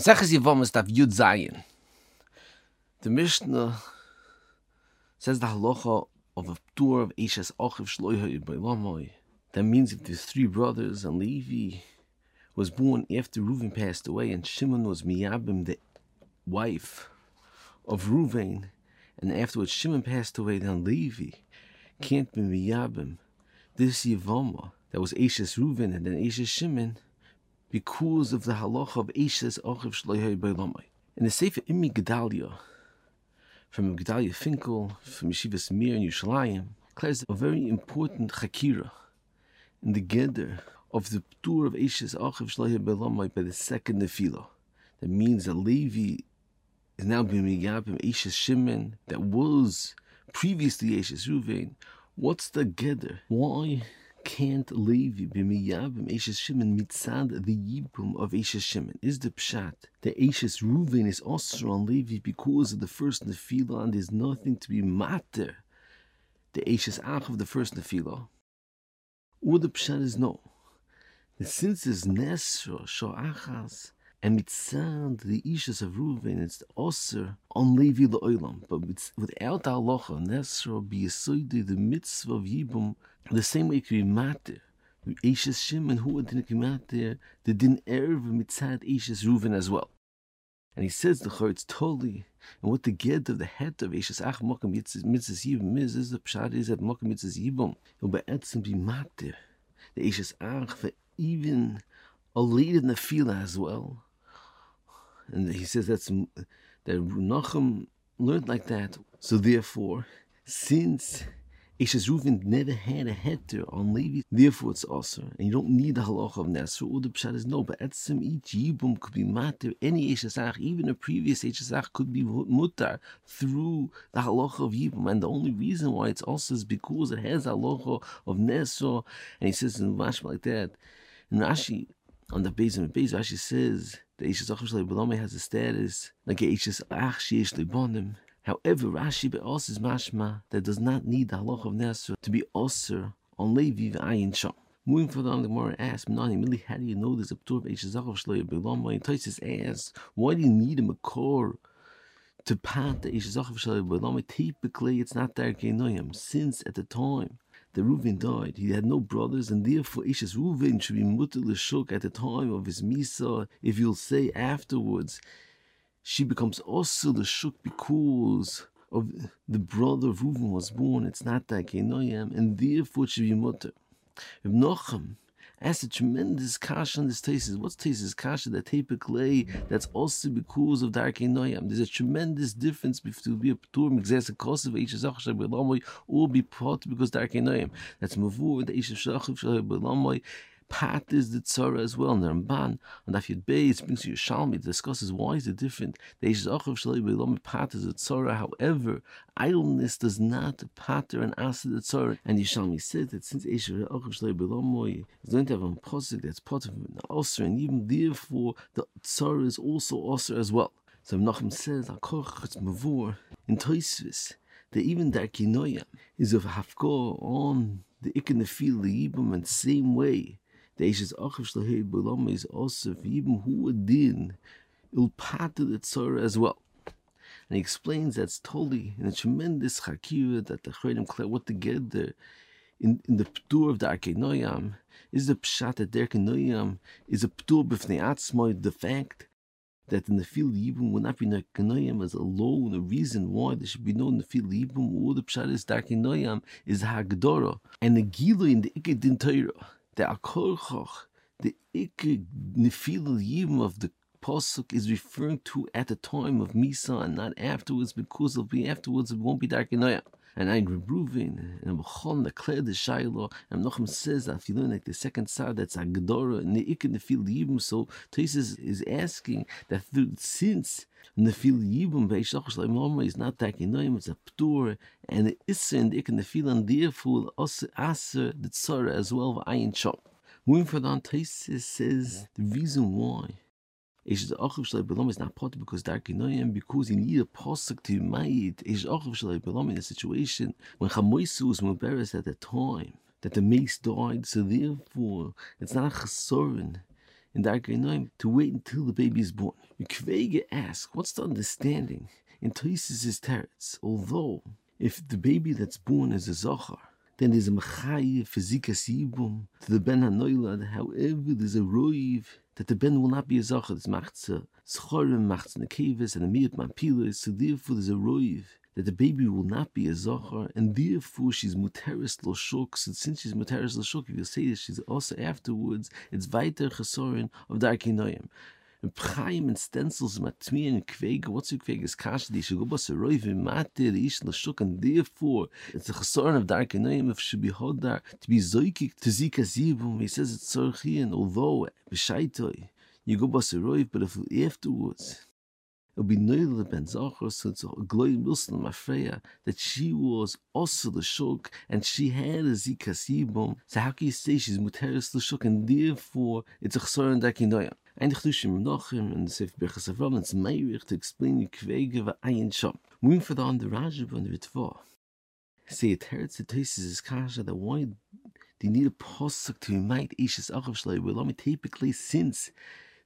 Maseches Yevomas Daf Yud Zayin. The Mishnah says the halacha of a tour of Eshes Achiv Shloiha Yibaylamoi. That means if there's three brothers and Levi was born after Reuven passed away and Shimon was Miyabim, the wife of Reuven, and afterwards Shimon passed away, then Levi can't be Miyabim. This Yevama that was Eshes Reuven and then Eshes Shimon because of the halacha of Eishes Achiv Shloihei Beilamai. In the Sefer Imi Gedalia, from Gedalia Finkel, from Yeshivas Mir in Yerushalayim, declares a very important chakira in the gather of the tour of Eishes Achiv Shloihei Beilamai by the second Nefila. That means that Levi is now being Miyabim Eishes Shimon that was previously Eishes Ruvain. What's the gather? Why can't Levi be miyabim Eshes Shimon mitzad the yibum of Eshes Shimon? Is the pshat that Eshes Ruven is also on Levi because of the first nefila and there's nothing to be matter the Eshes Ach of the first nefila? Or the pshat is no. Since there's Nesra, Shoachas, and mitzad the Ishas of Ruven, it's also on Levi Oilam. But without halacha, Nesra be the mitzvah of Yibum the same way it could be matter. Eishes Shimon, who didn't come out there, they didn't erv mitzad Eishes Reuven as well. And he says the it's totally, and what the get of the head of Eishes Ach Mokum Mitzvah Yibum is, is the pshat is that Mokum Mitzvah Yibum, will be etzim be matter. The Eishes Ach, for even a lead in the Nefila as well. And he says that's that Nachum learned like that. So therefore, since Eshes Reuven never had a heter on Levi, therefore it's also, and you don't need the halacha of Nesra. Or the pshat is no, but etzim each yibum could be matter. Any Eshesach, even a previous Eshesach, could be mutar through the halacha of yibum, and the only reason why it's also is because it has halacha of Nesra, and he says in Rashi like that. And Rashi on the base of the base, Rashi says the Eshesach has a status like Eshesach sheish lebonim. However, Rashi also is mashma that does not need the halach of Nesra to be osir on Levi v'ayin sham. Moving further on, the Gemara asks, Menani, really, how do you know there's a ptur of Eishazachov Shloya B'Lama? And Tosis asks, why do you need a makor to pat the Eishazachov Shloya B'Lama? Typically, it's not Noyam, since at the time the Reuven died, he had no brothers, and therefore Ishas Reuven should be mutter l'shuk at the time of his misa. If you'll say afterwards, she becomes also the shuk because of the brother Reuven was born. It's not that Genoyam, and therefore she be mutter. If Nochem has a tremendous kasha on this thesis. What's thesis kasha that typically that's also because of dark noyam. There's a tremendous difference between be a ptur mixes a of each zachshav or be part because dark noyam. That's mavur the ish shachav Pat is the tzara as well. And the Ramban on Daf Yud Beis brings Yerushalmi discusses why is it different. The Pat is a tzara. However, idleness does not patter and asa the tzara. And Yerushalmi said that since Eish Zachav Shalei Beilom oh, is going to have a posik that's part of an ulcer, and even therefore the tzara is also ulcer as well. So Nachum says, Akoch it's mavur in Toisvis that even the Akinoya is of Hafko on the Ikanafil Yibam and same way Deishes Achiv Shlahei B'Lam is also even who din il pata the tzara as well. And he explains that's totally in a tremendous chakira that the Chayim clear what together in, in the ptur of the Arkenoyam is the pshat that the Arkenoyam is a ptur b'fnei the fact that in the field Yibum will not be Narkanoyam as alone, a reason why there should be no in the field Yibum, or the Pshat is Darkanoyam, is Hagdora, and the Gilo in the Iked Torah the akolchoch, the ikke nefil yim of the posuk is referring to at the time of Misa and not afterwards because it'll be afterwards it won't be dark enough. And I Rebrovin and Bechon declared the Shiloh and Nochem says that if you learn like the second side that's Agdora and the Ik in the field Yibum. So Tesis is asking that since the field Yibum Beishach Shleim is not taking Takinoim, it's a Ptur and the Issa and the field and therefore Aser uh, the Tzara as well Ayin Shom. Moving further on, Tesis says the reason why Ish the Achiv Shalai Belam is not part because Darkinoyim because you need a posuk to made Ish Achiv Shalai Belam in a situation when Chamoisu was Muberes at the time that the mace died, so therefore it's not a chesorin in Dark Noim to wait until the baby is born. Kvege asks, what's the understanding in Toises' teretz? Although, if the baby that's born is a Zohar, then there's a Mechaye Fizikas Yibum to the Ben HaNoilad, however, there's a Roiv that the Ben will not be a Zohar, it's Machtze, Schorim, Machtze Nekeves, and a Miat Mampilas, so therefore there's a Roiv that the baby will not be a Zohar, and therefore she's Muteris Loshok. So since she's Muteris Loshok, if you say that she's also afterwards, it's Vaiter Chesorin of Darkei Noyim. And Chaim and stencils matmi and kvega. What's your kvega? Is kasha di shagoba seroiv matir ish lashuk, and therefore it's a chesorin of dark if should be hodar to be zoikik to zika zibum. He says it's tzorchi, and although b'shaitoi you go baseroiv, but if afterwards it'll be Noel ben Zachar, so it's a glory Muslim Afreya, that she was also the shuk and she had a zikasibum. So how can you say she's muteris the shuk and therefore it's a chsoran dakinoyam? Ein Chdushim Nochim and Sif Birchas Avram, it's Meirich to explain the Kvege va Ayin Shom. Moving further on the Rashba and the Ritva. Say it hurts the Tosis is Kasha that why do you need a posuk to unite Ish's Achav Shlai? Me typically since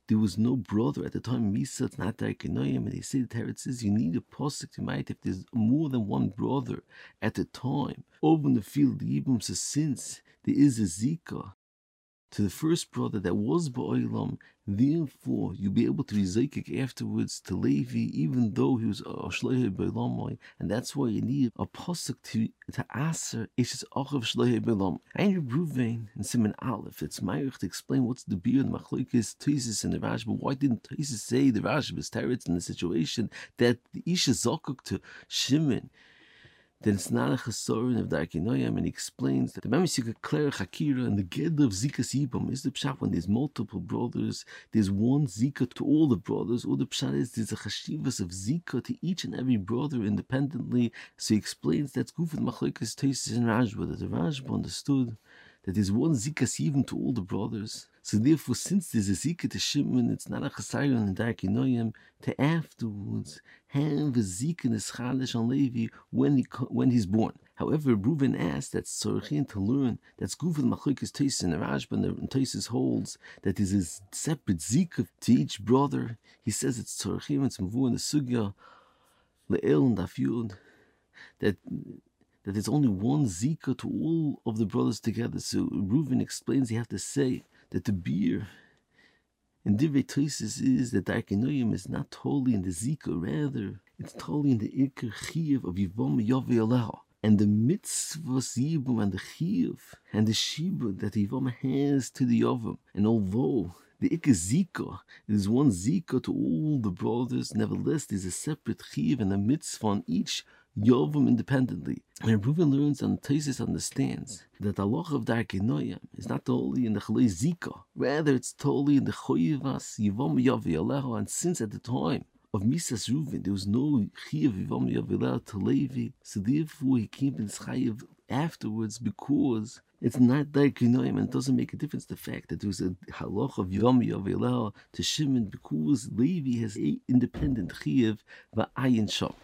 there was no brother at the time. Misa, it's not Darkanoyim, and they say the Teretz says you need a posuk to might if there's more than one brother at the time. Over in the field, the Yibum says since there is a Zika to the first brother that was Ba'ilam, therefore you'll be able to be afterwards to Levi, even though he was a Shlehe Ba'ilamai, and that's why you need a posuk to to Aser Ishes Achav Shlehe Ba'ilam. Ein Ruvain and Simon Aleph, it's Ma'irich to explain what's the beer, the Machlokes, Tosis and the Rash, but why didn't Tosis say the Rash was teretz in the situation that the Isha Zokuk to Shimon then it's not a chesorin of Darkei Noyam, and he explains that the Mamisika Claire Hakira and the Ged of Zika Sibam is the Pshat when there's multiple brothers, there's one Zika to all the brothers, or the Pshat is there's a Chashivas of Zika to each and every brother independently. So he explains that's the Machlokes Tosis and Rashba, that the Rashba understood that there's one Zika even to all the brothers. So therefore, since there's a Zika to Shimon, it's not a Chasayon and Darkei Noyam to afterwards have a Zika Neschalish on Levi when he when he's born. However, Reuven asks that Sorchin to learn that's good for the Machlokes Tosis and the Rashba and Tosis holds that there's a separate Zika to each brother. He says it's Sorchin, it's Mavu and the Sugya, Le'el and Afyud, that that there's only one Zika to all of the brothers together. So Reuven explains you have to say that the beer in Divrei Tosis is that Darkei is not totally in the Zika, rather it's totally in the Iker of Yivom Yovi And the mitzvah Yibum and the Chiyuv and the Shibud that Yivom has to the Yovam. And although the Iker Zika is one Zika to all the brothers, nevertheless there's a separate Chiyuv and a mitzvah on each Yovim independently. And Reuven learns and Tosis understands that the law of Darkei Noyam is not totally in the Chalei Zika, rather it's totally in the Choyivas Yivom Yavi Aleho, and since at the time of Misas Reuven there was no Chiyav Yivom Yavi Aleho to Levi, so therefore he came in Chayiv afterwards because it's not Noyam, and it doesn't make a difference the fact that there was a halach of Yom Yavi to Shimon because Levi has a independent Chiyav Va'ayin Shom.